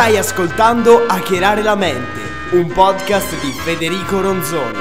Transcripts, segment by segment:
Stai ascoltando Hackerare la mente, un podcast di Federico Ronzoni.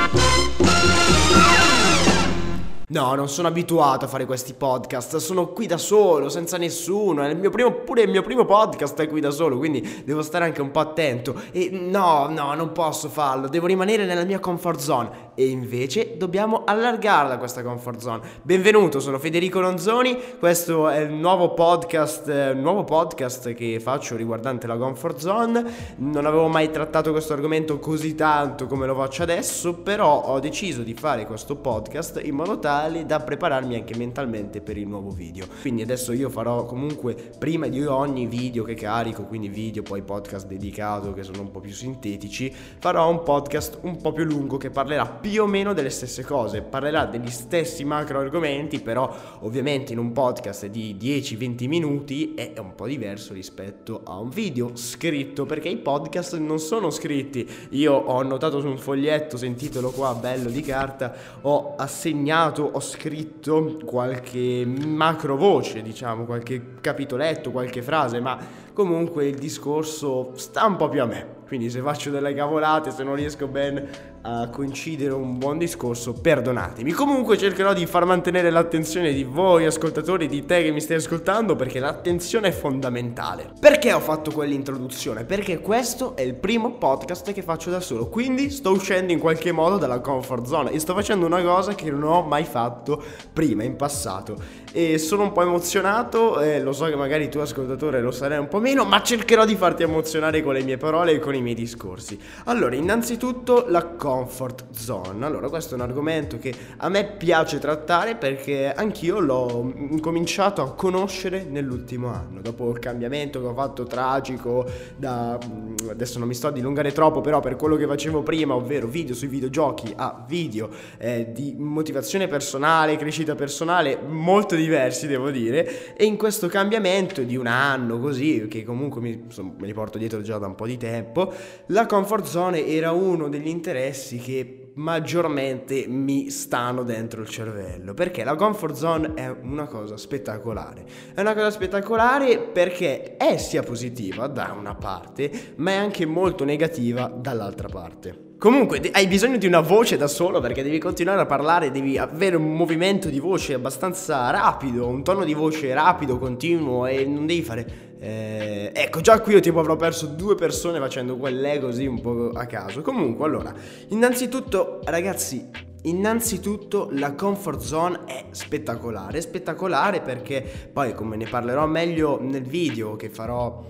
No, non sono abituato a fare questi podcast, sono qui da solo, senza nessuno, è il mio primo, pure il mio primo podcast è qui da solo, quindi devo stare anche un po' attento. E no, no, non posso farlo, devo rimanere nella mia comfort zone. E invece dobbiamo allargarla questa comfort zone. Benvenuto, sono Federico Ronzoni, questo è il nuovo podcast, eh, nuovo podcast che faccio riguardante la comfort zone. Non avevo mai trattato questo argomento così tanto come lo faccio adesso, però ho deciso di fare questo podcast in modo tale da prepararmi anche mentalmente per il nuovo video. Quindi adesso io farò comunque prima di ogni video che carico, quindi video poi podcast dedicato che sono un po' più sintetici, farò un podcast un po' più lungo che parlerà più o meno delle stesse cose, parlerà degli stessi macro argomenti, però ovviamente in un podcast di 10-20 minuti è un po' diverso rispetto a un video scritto, perché i podcast non sono scritti. Io ho annotato su un foglietto, sentitelo qua bello di carta, ho assegnato ho scritto qualche macro voce, diciamo, qualche capitoletto, qualche frase, ma comunque il discorso sta un po' più a me. Quindi se faccio delle cavolate, se non riesco bene a coincidere un buon discorso, perdonatemi. Comunque cercherò di far mantenere l'attenzione di voi ascoltatori, di te che mi stai ascoltando, perché l'attenzione è fondamentale. Perché ho fatto quell'introduzione? Perché questo è il primo podcast che faccio da solo, quindi sto uscendo in qualche modo dalla comfort zone e sto facendo una cosa che non ho mai fatto prima, in passato. E sono un po' emozionato, e lo so che magari tu ascoltatore lo sarai un po' meno, ma cercherò di farti emozionare con le mie parole e con i miei discorsi. Allora, innanzitutto la comfort zone. Allora, questo è un argomento che a me piace trattare perché anch'io l'ho cominciato a conoscere nell'ultimo anno, dopo il cambiamento che ho fatto tragico da mm, adesso non mi sto a dilungare troppo, però per quello che facevo prima, ovvero video sui videogiochi a video eh, di motivazione personale, crescita personale molto diversi, devo dire, e in questo cambiamento di un anno così, che comunque mi, insomma, me li porto dietro già da un po' di tempo, la comfort zone era uno degli interessi interessi che maggiormente mi stanno dentro il cervello perché la comfort zone è una cosa spettacolare. È una cosa spettacolare perché è sia positiva da una parte ma è anche molto negativa dall'altra parte. Comunque hai bisogno di una voce da solo perché devi continuare a parlare, devi avere un movimento di voce abbastanza rapido, un tono di voce rapido, continuo e non devi fare eh, ecco, già qui io tipo avrò perso due persone facendo quell'e così un po' a caso. Comunque, allora, innanzitutto, ragazzi, Innanzitutto la comfort zone è spettacolare, spettacolare perché poi come ne parlerò meglio nel video che farò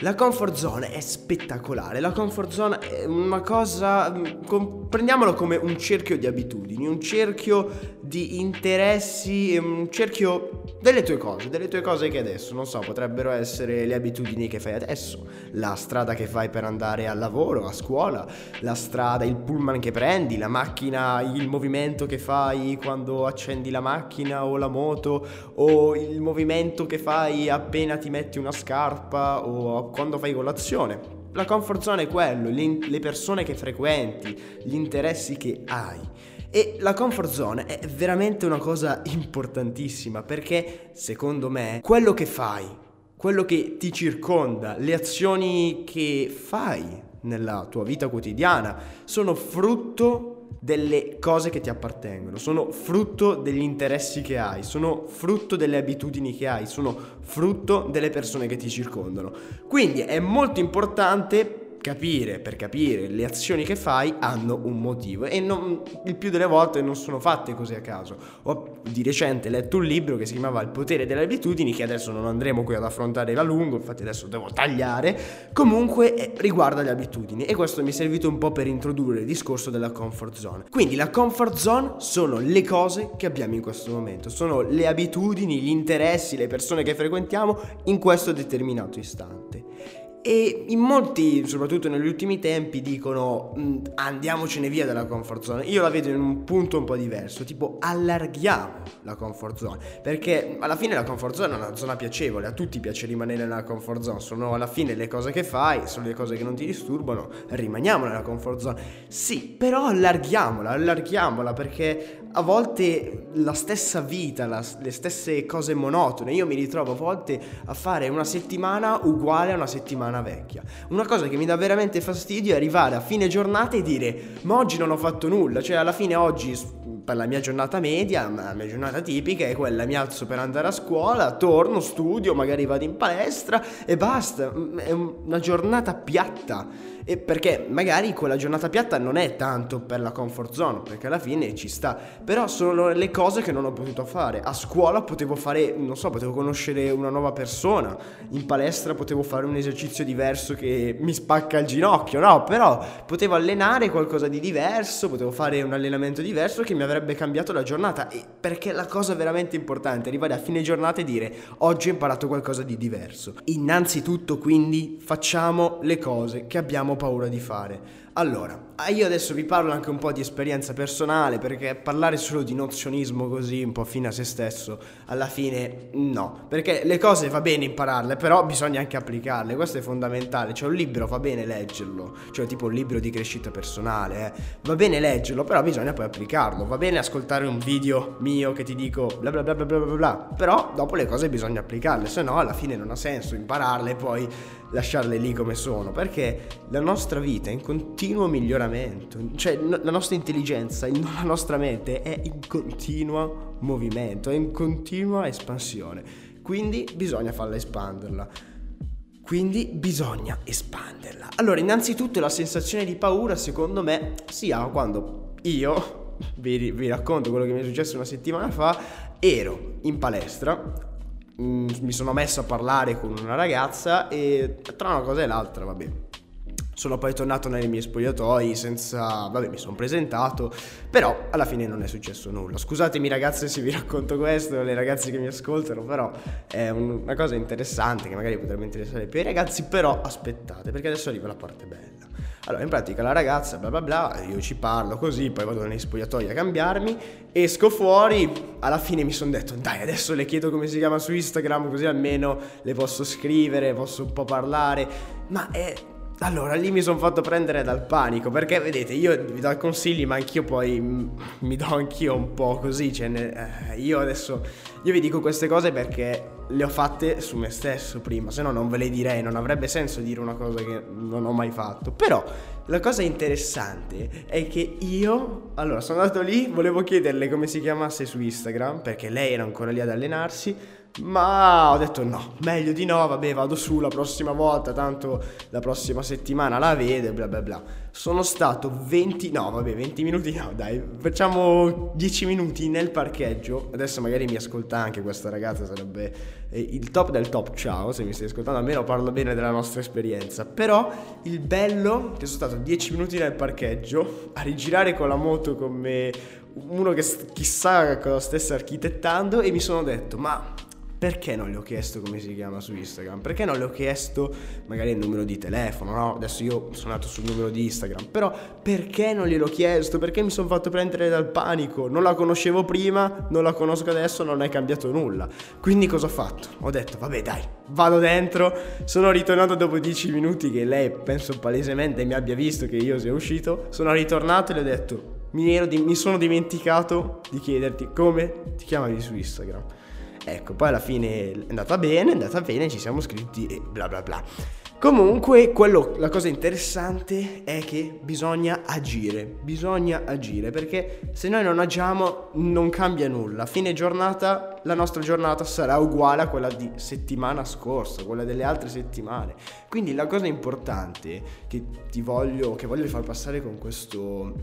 la comfort zone è spettacolare, la comfort zone è una cosa, mm, prendiamolo come un cerchio di abitudini, un cerchio di interessi, un cerchio delle tue cose, delle tue cose che adesso, non so, potrebbero essere le abitudini che fai adesso, la strada che fai per andare al lavoro, a scuola, la strada, il pullman che prendi, la macchina, il movimento che fai quando accendi la macchina o la moto o il movimento che fai appena ti metti una scarpa o quando fai colazione. La comfort zone è quello, le persone che frequenti, gli interessi che hai. E la comfort zone è veramente una cosa importantissima perché, secondo me, quello che fai, quello che ti circonda, le azioni che fai nella tua vita quotidiana sono frutto delle cose che ti appartengono, sono frutto degli interessi che hai, sono frutto delle abitudini che hai, sono frutto delle persone che ti circondano. Quindi è molto importante capire, per capire le azioni che fai hanno un motivo e non, il più delle volte non sono fatte così a caso. Ho di recente letto un libro che si chiamava Il potere delle abitudini che adesso non andremo qui ad affrontare a lungo, infatti adesso devo tagliare, comunque eh, riguarda le abitudini e questo mi è servito un po' per introdurre il discorso della comfort zone. Quindi la comfort zone sono le cose che abbiamo in questo momento, sono le abitudini, gli interessi, le persone che frequentiamo in questo determinato istante. E in molti, soprattutto negli ultimi tempi, dicono mm, andiamocene via dalla comfort zone. Io la vedo in un punto un po' diverso, tipo allarghiamo la comfort zone, perché alla fine la comfort zone è una zona piacevole, a tutti piace rimanere nella comfort zone, sono alla fine le cose che fai, sono le cose che non ti disturbano, rimaniamo nella comfort zone. Sì, però allarghiamola, allarghiamola perché a volte la stessa vita, la, le stesse cose monotone. Io mi ritrovo a volte a fare una settimana uguale a una settimana vecchia. Una cosa che mi dà veramente fastidio è arrivare a fine giornata e dire ma oggi non ho fatto nulla, cioè alla fine oggi per la mia giornata media, la mia giornata tipica è quella, mi alzo per andare a scuola, torno, studio, magari vado in palestra e basta, è una giornata piatta. E perché magari quella giornata piatta non è tanto per la comfort zone, perché alla fine ci sta, però sono le cose che non ho potuto fare. A scuola potevo fare, non so, potevo conoscere una nuova persona, in palestra potevo fare un esercizio diverso che mi spacca il ginocchio, no, però potevo allenare qualcosa di diverso, potevo fare un allenamento diverso che mi avrebbe cambiato la giornata, e perché la cosa veramente importante è arrivare a fine giornata e dire oggi ho imparato qualcosa di diverso. Innanzitutto quindi facciamo le cose che abbiamo paura di fare. Allora, ah, io adesso vi parlo anche un po' di esperienza personale perché parlare solo di nozionismo così un po' fine a se stesso, alla fine no, perché le cose va bene impararle, però bisogna anche applicarle, questo è fondamentale, cioè un libro va bene leggerlo, cioè tipo un libro di crescita personale, eh. va bene leggerlo, però bisogna poi applicarlo, va bene ascoltare un video mio che ti dico bla bla bla bla bla bla, bla però dopo le cose bisogna applicarle, se no alla fine non ha senso impararle e poi lasciarle lì come sono, perché la nostra vita è in continuo miglioramento, cioè la nostra intelligenza, la nostra mente è in continuo movimento, è in continua espansione, quindi bisogna farla espanderla. Quindi bisogna espanderla. Allora, innanzitutto la sensazione di paura, secondo me, si ha quando io, vi, vi racconto quello che mi è successo una settimana fa, ero in palestra, Mm, mi sono messo a parlare con una ragazza e tra una cosa e l'altra, vabbè. Sono poi tornato nei miei spogliatoi senza... vabbè mi sono presentato, però alla fine non è successo nulla. Scusatemi ragazze se vi racconto questo, le ragazze che mi ascoltano, però è una cosa interessante che magari potrebbe interessare più ai ragazzi, però aspettate perché adesso arriva la parte bella. Allora, in pratica la ragazza, bla bla bla, io ci parlo così, poi vado nei spogliatoi a cambiarmi, esco fuori, alla fine mi sono detto, dai, adesso le chiedo come si chiama su Instagram, così almeno le posso scrivere, posso un po' parlare, ma è allora, lì mi sono fatto prendere dal panico perché vedete, io vi do consigli, ma anch'io poi mi do anch'io un po' così. Cioè, eh, io adesso io vi dico queste cose perché le ho fatte su me stesso prima, se no non ve le direi, non avrebbe senso dire una cosa che non ho mai fatto. Però la cosa interessante è che io, allora, sono andato lì, volevo chiederle come si chiamasse su Instagram perché lei era ancora lì ad allenarsi ma ho detto no, meglio di no, vabbè vado su la prossima volta, tanto la prossima settimana la vede, bla bla bla. Sono stato 20, no vabbè 20 minuti no dai, facciamo 10 minuti nel parcheggio, adesso magari mi ascolta anche questa ragazza, sarebbe eh, il top del top, ciao se mi stai ascoltando, almeno parlo bene della nostra esperienza. Però il bello che sono stato 10 minuti nel parcheggio a rigirare con la moto come uno che chissà cosa stesse architettando e mi sono detto ma perché non le ho chiesto come si chiama su Instagram? Perché non le ho chiesto magari il numero di telefono, no? Adesso io sono andato sul numero di Instagram, però perché non gliel'ho chiesto? Perché mi sono fatto prendere dal panico? Non la conoscevo prima, non la conosco adesso, non è cambiato nulla. Quindi cosa ho fatto? Ho detto, vabbè dai, vado dentro, sono ritornato dopo 10 minuti che lei penso palesemente mi abbia visto che io sia uscito, sono ritornato e le ho detto, mi, di- mi sono dimenticato di chiederti come ti chiamavi su Instagram. Ecco, poi alla fine è andata bene, è andata bene, ci siamo scritti e bla bla bla. Comunque, quello, la cosa interessante è che bisogna agire, bisogna agire, perché se noi non agiamo non cambia nulla. A fine giornata, la nostra giornata sarà uguale a quella di settimana scorsa, quella delle altre settimane. Quindi la cosa importante che ti voglio, che voglio far passare con questo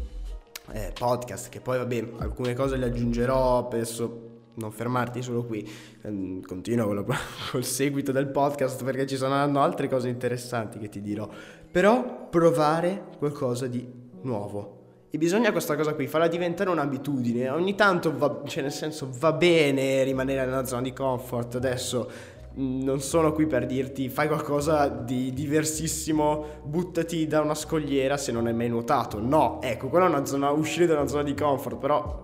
eh, podcast, che poi vabbè, alcune cose le aggiungerò, adesso non fermarti solo qui, ehm, continua con col seguito del podcast perché ci saranno altre cose interessanti che ti dirò, però provare qualcosa di nuovo. E bisogna questa cosa qui, farla diventare un'abitudine. Ogni tanto, va, cioè nel senso, va bene rimanere nella zona di comfort. Adesso mm, non sono qui per dirti fai qualcosa di diversissimo, buttati da una scogliera se non hai mai nuotato. No, ecco, quella è una zona, uscire da una zona di comfort, però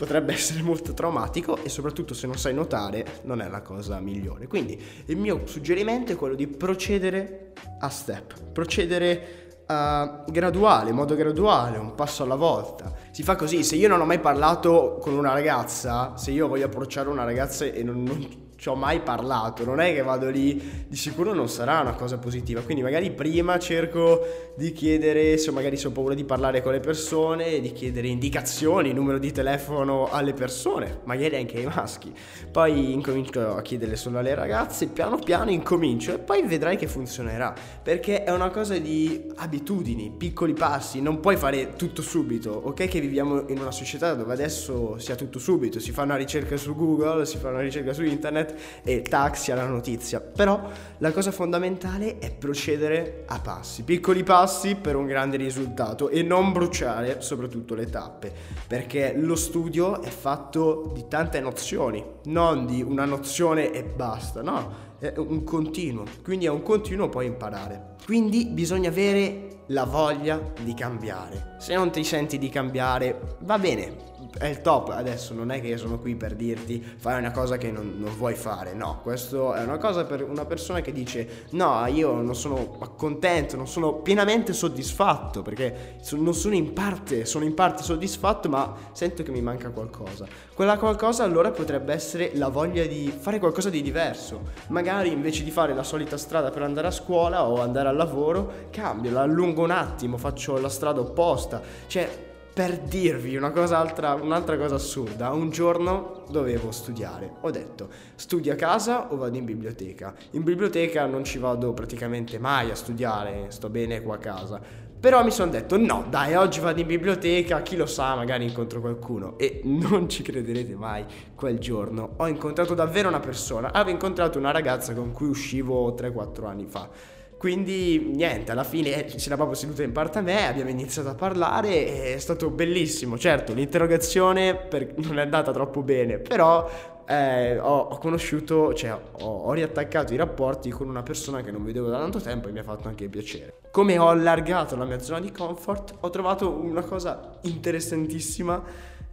potrebbe essere molto traumatico e soprattutto se non sai nuotare non è la cosa migliore. Quindi il mio suggerimento è quello di procedere a step, procedere uh, graduale, in modo graduale, un passo alla volta. Si fa così, se io non ho mai parlato con una ragazza, se io voglio approcciare una ragazza e non, non ci ho mai parlato, non è che vado lì, di sicuro non sarà una cosa positiva, quindi magari prima cerco di chiedere, se magari ho paura di parlare con le persone, di chiedere indicazioni, numero di telefono alle persone, magari anche ai maschi, poi incomincio a chiederle solo alle ragazze, piano piano incomincio e poi vedrai che funzionerà, perché è una cosa di abitudini, piccoli passi, non puoi fare tutto subito, ok? Che viviamo in una società dove adesso sia tutto subito, si fa una ricerca su Google, si fa una ricerca su internet, e taxi alla notizia. Però la cosa fondamentale è procedere a passi, piccoli passi per un grande risultato e non bruciare soprattutto le tappe, perché lo studio è fatto di tante nozioni, non di una nozione e basta, no, è un continuo, quindi è un continuo poi imparare. Quindi bisogna avere la voglia di cambiare. Se non ti senti di cambiare, va bene, è il top. Adesso non è che sono qui per dirti fai una cosa che non, non, vuoi fare. No, questo è una cosa per una persona che dice no, io non sono contento, non sono pienamente soddisfatto perché non sono in parte, sono in parte soddisfatto, ma sento che mi manca qualcosa. Quella qualcosa allora potrebbe essere la voglia di fare qualcosa di diverso. Magari invece di fare la solita strada per andare a scuola o andare al lavoro, cambio, la allungo un attimo, faccio la strada opposta. Cioè, per dirvi una cosa altra, un'altra cosa assurda, un giorno dovevo studiare. Ho detto, studio a casa o vado in biblioteca? In biblioteca non ci vado praticamente mai a studiare, sto bene qua a casa. Però mi sono detto, no, dai, oggi vado in biblioteca, chi lo sa, magari incontro qualcuno. E non ci crederete mai, quel giorno ho incontrato davvero una persona. Avevo incontrato una ragazza con cui uscivo 3-4 anni fa quindi niente, alla fine ci si era proprio seduta in parte a me, abbiamo iniziato a parlare e è stato bellissimo. Certo, l'interrogazione per... non è andata troppo bene, però eh, ho, ho, conosciuto, cioè ho, ho, riattaccato i rapporti con una persona che non vedevo da tanto tempo e mi ha fatto anche piacere. Come ho allargato la mia zona di comfort, ho trovato una cosa interessantissima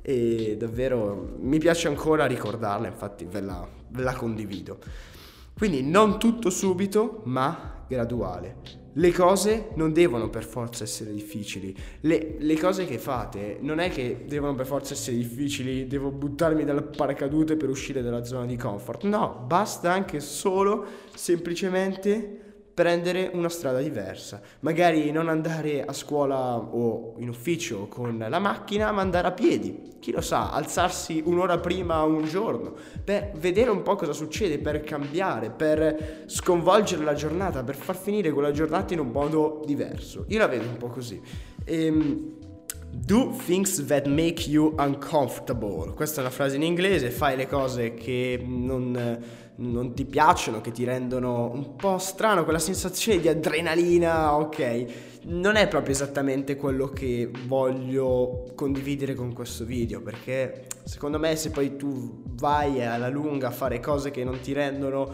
e davvero mi piace ancora ricordarla, infatti ve la, ve la condivido. Quindi non tutto subito, ma graduale. Le cose non devono per forza essere difficili. Le, le, cose che fate non è che devono per forza essere difficili, devo buttarmi dal paracadute per uscire dalla zona di comfort. No, basta anche solo semplicemente prendere una strada diversa. Magari non andare a scuola o in ufficio con la macchina, ma andare a piedi. Chi lo sa, alzarsi un'ora prima un giorno per vedere un po' cosa succede, per cambiare, per sconvolgere la giornata, per far finire quella giornata in un modo diverso. Io la vedo un po' così. Ehm, Do things that make you uncomfortable. Questa è una frase in inglese, fai le cose che non non ti piacciono, che ti rendono un po' strano, quella sensazione di adrenalina, ok, non è proprio esattamente quello che voglio condividere con questo video, perché secondo me se poi tu vai alla lunga a fare cose che non ti rendono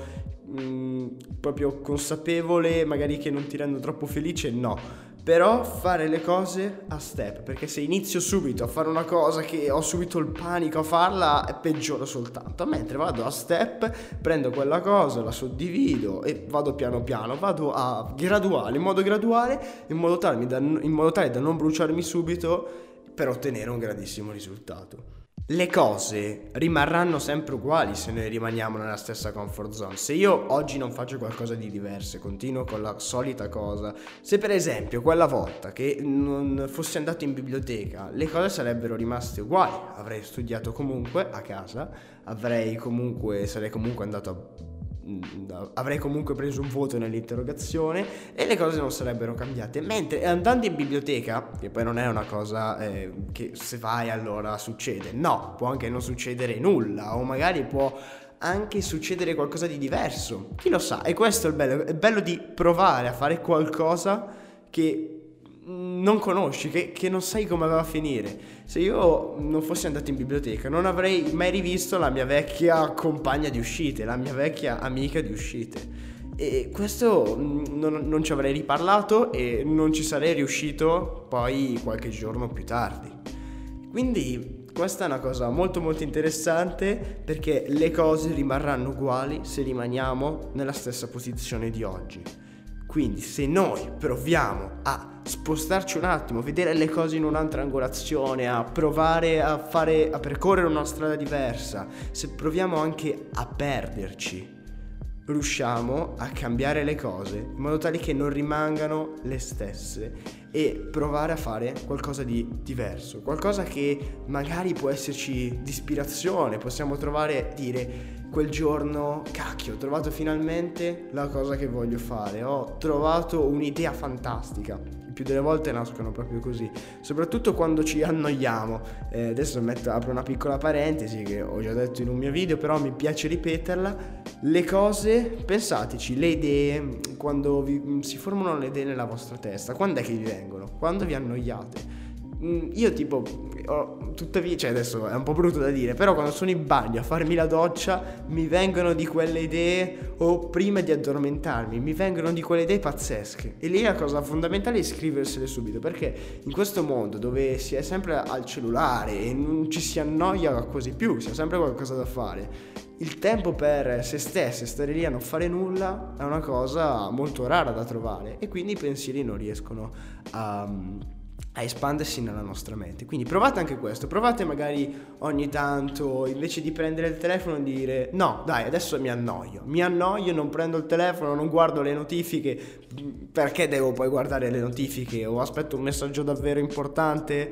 mh, mm, proprio consapevole, magari che non ti rendono troppo felice, no però fare le cose a step, perché se inizio subito a fare una cosa che ho subito il panico a farla, peggiora soltanto. Mentre vado a step, prendo quella cosa, la suddivido e vado piano piano, vado a graduale, in modo graduale, in modo tale in modo tale da non bruciarmi subito per ottenere un grandissimo risultato le cose rimarranno sempre uguali se noi rimaniamo nella stessa comfort zone. Se io oggi non faccio qualcosa di diverso continuo con la solita cosa, se per esempio quella volta che non fossi andato in biblioteca, le cose sarebbero rimaste uguali. Avrei studiato comunque a casa, avrei comunque, sarei comunque andato a avrei comunque preso un voto nell'interrogazione e le cose non sarebbero cambiate. Mentre andando in biblioteca, che poi non è una cosa eh, che se vai allora succede, no, può anche non succedere nulla o magari può anche succedere qualcosa di diverso. Chi lo sa? E questo è il bello, è bello di provare a fare qualcosa che non conosci, che, che, non sai come va a finire. Se io non fossi andato in biblioteca, non avrei mai rivisto la mia vecchia compagna di uscite, la mia vecchia amica di uscite. E questo non, non ci avrei riparlato e non ci sarei riuscito poi qualche giorno più tardi. Quindi questa è una cosa molto molto interessante perché le cose rimarranno uguali se rimaniamo nella stessa posizione di oggi. Quindi se noi proviamo a spostarci un attimo, vedere le cose in un'altra angolazione, a provare a fare a percorrere una strada diversa, se proviamo anche a perderci, riusciamo a cambiare le cose in modo tale che non rimangano le stesse e provare a fare qualcosa di diverso, qualcosa che magari può esserci di ispirazione, possiamo trovare, dire quel giorno, cacchio, ho trovato finalmente la cosa che voglio fare, ho trovato un'idea fantastica. Più delle volte nascono proprio così, soprattutto quando ci annoiamo. Eh, adesso metto, apro una piccola parentesi che ho già detto in un mio video, però mi piace ripeterla. Le cose, pensateci, le idee, quando vi, si formano le idee nella vostra testa, quando è che vi vengono? Quando vi annoiate io tipo, tuttavia, cioè adesso è un po' brutto da dire, però quando sono in bagno a farmi la doccia mi vengono di quelle idee o prima di addormentarmi mi vengono di quelle idee pazzesche. E lì la cosa fondamentale è scriversele subito perché in questo mondo dove si è sempre al cellulare e non ci si annoia quasi più, si ha sempre qualcosa da fare, il tempo per se stessi, stare lì a non fare nulla è una cosa molto rara da trovare. E quindi i pensieri non riescono a a espandersi nella nostra mente. Quindi provate anche questo, provate magari ogni tanto invece di prendere il telefono dire no, dai, adesso mi annoio, mi annoio, non prendo il telefono, non guardo le notifiche, perché devo poi guardare le notifiche o aspetto un messaggio davvero importante?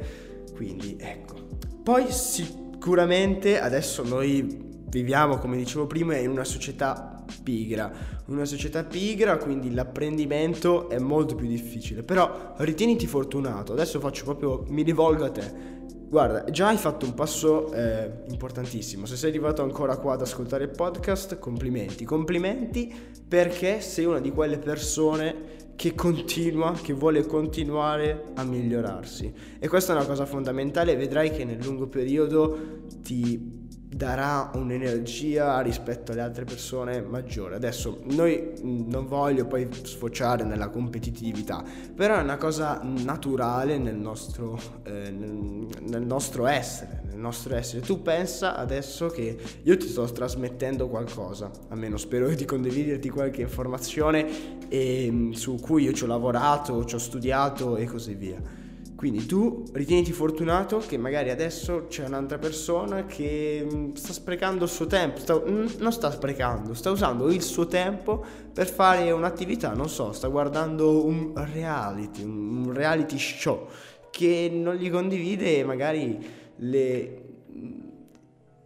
Quindi ecco. Poi sicuramente adesso noi viviamo, come dicevo prima, in una società pigra. Una società pigra, quindi l'apprendimento è molto più difficile. Però ritieniti fortunato. Adesso faccio proprio, mi rivolgo a te. Guarda, già hai fatto un passo eh, importantissimo. Se sei arrivato ancora qua ad ascoltare il podcast, complimenti. Complimenti perché sei una di quelle persone che continua, che vuole continuare a migliorarsi. E questa è una cosa fondamentale. Vedrai che nel lungo periodo ti darà un'energia rispetto alle altre persone maggiore. Adesso noi non voglio poi sfociare nella competitività, però è una cosa naturale nel nostro, eh, nel, nostro essere, nel nostro essere. Tu pensa adesso che io ti sto trasmettendo qualcosa, almeno spero di condividerti qualche informazione eh, su cui io ci ho lavorato, ci ho studiato e così via. Quindi tu ritieniti fortunato che magari adesso c'è un'altra persona che mm, sta sprecando il suo tempo, sta, mm, non sta sprecando, sta usando il suo tempo per fare un'attività, non so, sta guardando un reality, un reality show che non gli condivide magari le,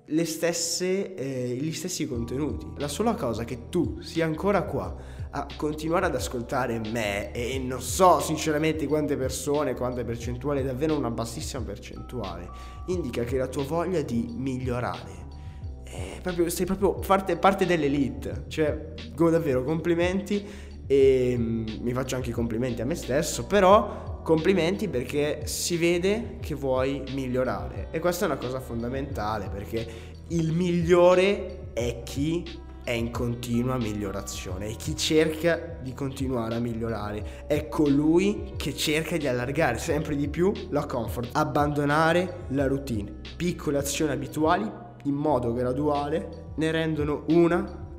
le stesse, eh, gli stessi contenuti. La sola cosa che tu sia ancora qua a continuare ad ascoltare me e non so sinceramente quante persone, quante percentuali, davvero una bassissima percentuale, indica che la tua voglia di migliorare è proprio, sei proprio parte, parte dell'elite, cioè davvero complimenti e mm, mi faccio anche i complimenti a me stesso, però complimenti perché si vede che vuoi migliorare e questa è una cosa fondamentale perché il migliore è chi è in continua migliorazione e chi cerca di continuare a migliorare è colui che cerca di allargare sempre di più la comfort, abbandonare la routine. Piccole azioni abituali in modo graduale ne rendono una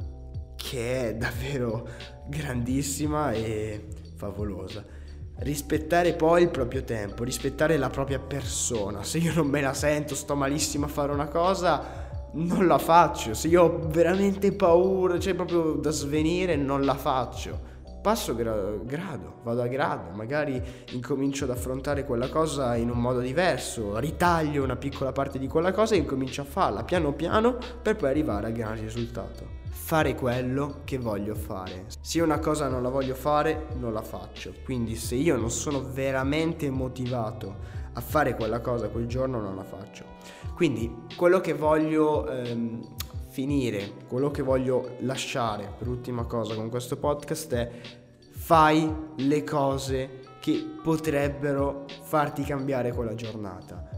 che è davvero grandissima e favolosa. Rispettare poi il proprio tempo, rispettare la propria persona. Se io non me la sento, sto malissimo a fare una cosa, non la faccio. Se io ho veramente paura, cioè proprio da svenire, non la faccio. Passo gra- grado, vado a grado, magari incomincio ad affrontare quella cosa in un modo diverso, ritaglio una piccola parte di quella cosa e incomincio a farla piano piano per poi arrivare al gran risultato. Fare quello che voglio fare. Se una cosa non la voglio fare, non la faccio. Quindi se io non sono veramente motivato a fare quella cosa quel giorno, non la faccio. Quindi quello che voglio ehm, finire, quello che voglio lasciare per ultima cosa con questo podcast è fai le cose che potrebbero farti cambiare quella giornata.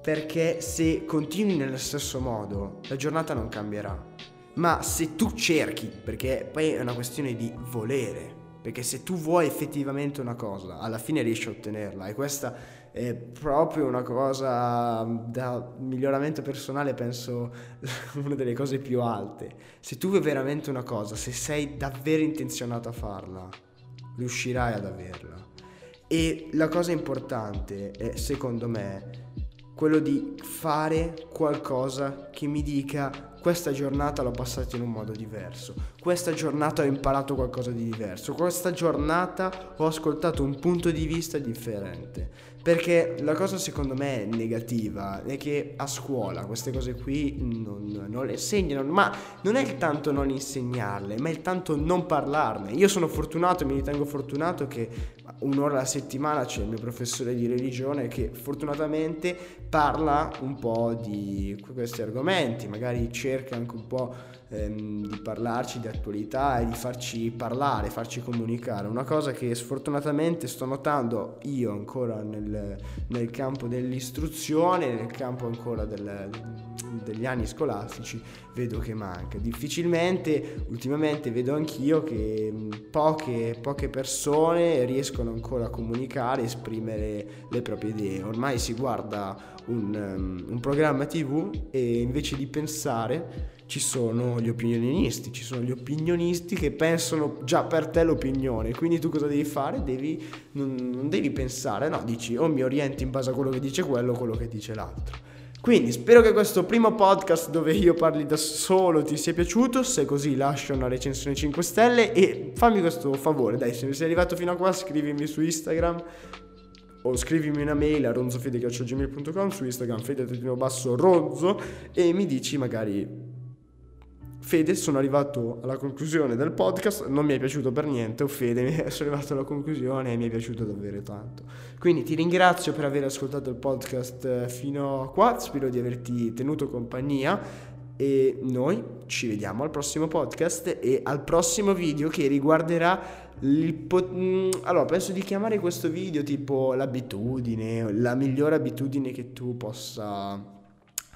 Perché se continui nello stesso modo, la giornata non cambierà. Ma se tu cerchi, perché poi è una questione di volere, perché se tu vuoi effettivamente una cosa, alla fine riesci a ottenerla e questa è proprio una cosa da miglioramento personale, penso una delle cose più alte. Se tu vuoi veramente una cosa, se sei davvero intenzionato a farla, riuscirai ad averla. E la cosa importante secondo me, quello di fare qualcosa che mi dica questa giornata l'ho passata in un modo diverso, questa giornata ho imparato qualcosa di diverso, questa giornata ho ascoltato un punto di vista differente. Perché la cosa secondo me negativa è che a scuola queste cose qui non, non le insegnano, ma non è il tanto non insegnarle, ma il tanto non parlarne. Io sono fortunato, mi ritengo fortunato che un'ora alla settimana c'è il mio professore di religione che fortunatamente parla un po' di questi argomenti, magari cerca anche un po' ehm, di parlarci di attualità e di farci parlare, farci comunicare. Una cosa che sfortunatamente sto notando io ancora nel, nel campo dell'istruzione, nel campo ancora del, degli anni scolastici, vedo che manca. Difficilmente, ultimamente vedo anch'io che poche, poche persone riescono ancora a comunicare, esprimere le proprie idee. Ormai si guarda un, um, un programma tv e invece di pensare ci sono gli opinionisti, ci sono gli opinionisti che pensano già per te l'opinione, quindi tu cosa devi fare? Devi, non, non devi pensare, no, dici o mi orienti in base a quello che dice quello o quello che dice l'altro. Quindi spero che questo primo podcast dove io parli da solo ti sia piaciuto, se così lascia una recensione 5 stelle e fammi questo favore, dai, se sei arrivato fino a qua scrivimi su Instagram o scrivimi una mail a ronzofede.gmail.com su Instagram fede-basso ronzo e mi dici magari Fede, sono arrivato alla conclusione del podcast, non mi è piaciuto per niente, o Fede, sono arrivato alla conclusione e mi è piaciuto davvero tanto. Quindi ti ringrazio per aver ascoltato il podcast eh, fino a qua, spero di averti tenuto compagnia e noi ci vediamo al prossimo podcast e al prossimo video che riguarderà il po- mm, allora penso di chiamare questo video tipo l'abitudine, la migliore abitudine che tu possa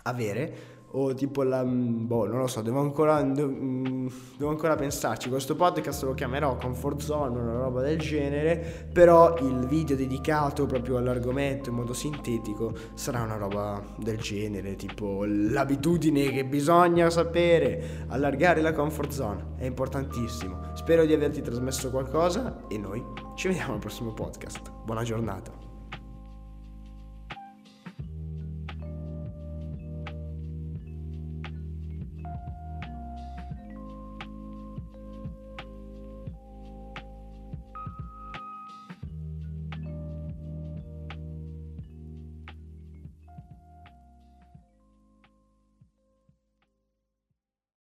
avere o tipo la... Mm, boh, non lo so, devo ancora, mm, devo ancora pensarci. Questo podcast lo chiamerò Comfort Zone, una roba del genere, però il video dedicato proprio all'argomento in modo sintetico sarà una roba del genere, tipo l'abitudine che bisogna sapere, allargare la comfort zone, è importantissimo. Spero di averti trasmesso qualcosa e noi ci vediamo al prossimo podcast. Buona giornata.